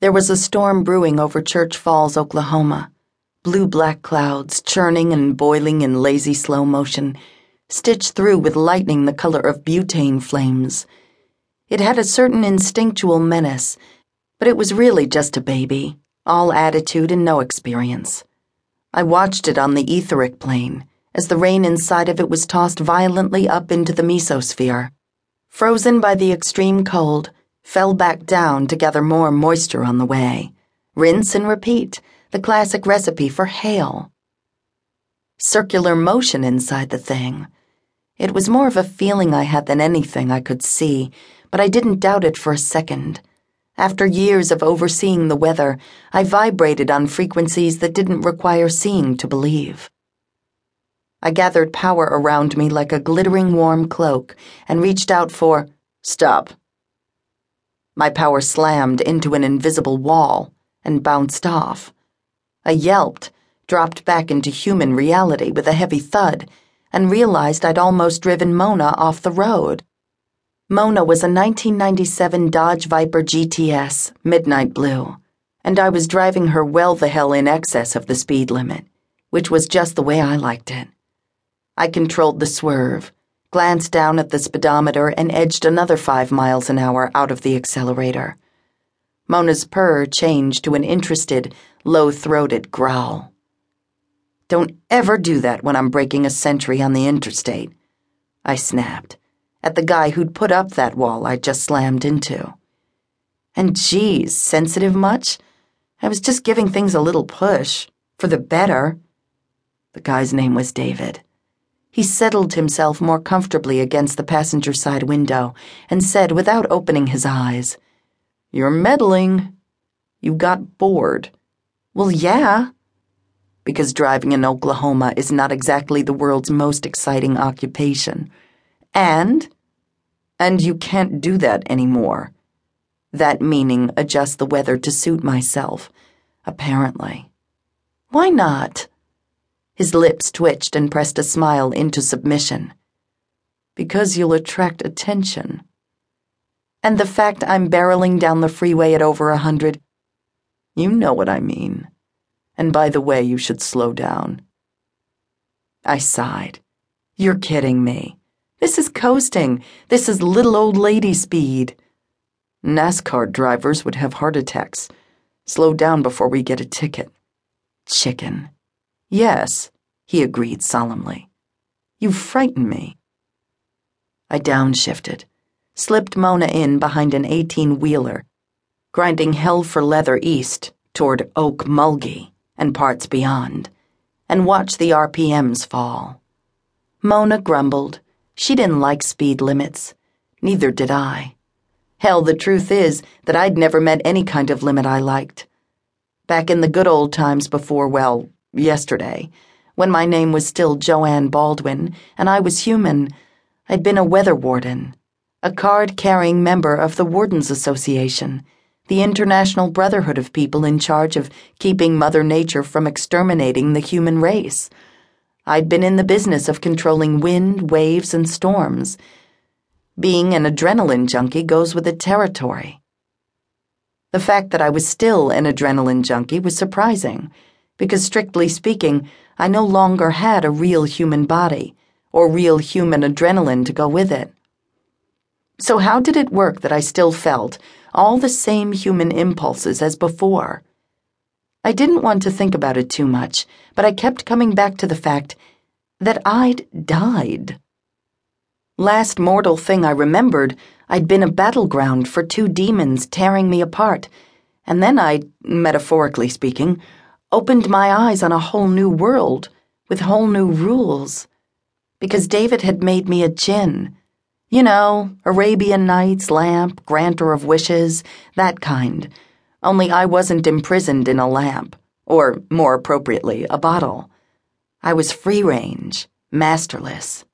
There was a storm brewing over Church Falls, Oklahoma. Blue black clouds churning and boiling in lazy slow motion, stitched through with lightning the color of butane flames. It had a certain instinctual menace, but it was really just a baby, all attitude and no experience. I watched it on the etheric plane as the rain inside of it was tossed violently up into the mesosphere. Frozen by the extreme cold, fell back down to gather more moisture on the way. Rinse and repeat, the classic recipe for hail. Circular motion inside the thing. It was more of a feeling I had than anything I could see, but I didn't doubt it for a second. After years of overseeing the weather, I vibrated on frequencies that didn't require seeing to believe. I gathered power around me like a glittering warm cloak and reached out for, Stop. My power slammed into an invisible wall and bounced off. I yelped, dropped back into human reality with a heavy thud, and realized I'd almost driven Mona off the road. Mona was a 1997 Dodge Viper GTS, midnight blue, and I was driving her well the hell in excess of the speed limit, which was just the way I liked it. I controlled the swerve glanced down at the speedometer, and edged another five miles an hour out of the accelerator. Mona's purr changed to an interested, low throated growl. Don't ever do that when I'm breaking a sentry on the interstate, I snapped, at the guy who'd put up that wall I just slammed into. And geez, sensitive much? I was just giving things a little push, for the better. The guy's name was David. He settled himself more comfortably against the passenger side window and said without opening his eyes, You're meddling. You got bored. Well, yeah. Because driving in Oklahoma is not exactly the world's most exciting occupation. And? And you can't do that anymore. That meaning adjust the weather to suit myself, apparently. Why not? His lips twitched and pressed a smile into submission. Because you'll attract attention. And the fact I'm barreling down the freeway at over a hundred. You know what I mean. And by the way, you should slow down. I sighed. You're kidding me. This is coasting. This is little old lady speed. NASCAR drivers would have heart attacks. Slow down before we get a ticket. Chicken. Yes, he agreed solemnly. You frighten me. I downshifted, slipped Mona in behind an 18 wheeler, grinding hell for leather east toward Okmulgee and parts beyond, and watched the RPMs fall. Mona grumbled. She didn't like speed limits. Neither did I. Hell, the truth is that I'd never met any kind of limit I liked. Back in the good old times before, well, yesterday, when my name was still Joanne Baldwin and I was human, I'd been a weather warden, a card carrying member of the Wardens Association, the international brotherhood of people in charge of keeping Mother Nature from exterminating the human race. I'd been in the business of controlling wind, waves, and storms. Being an adrenaline junkie goes with the territory. The fact that I was still an adrenaline junkie was surprising because strictly speaking, I no longer had a real human body or real human adrenaline to go with it. So, how did it work that I still felt all the same human impulses as before? I didn't want to think about it too much, but I kept coming back to the fact that I'd died. Last mortal thing I remembered, I'd been a battleground for two demons tearing me apart, and then I, metaphorically speaking, opened my eyes on a whole new world with whole new rules. Because David had made me a Djinn. You know, Arabian Nights, lamp, granter of wishes, that kind. Only I wasn't imprisoned in a lamp, or more appropriately, a bottle. I was free range, masterless.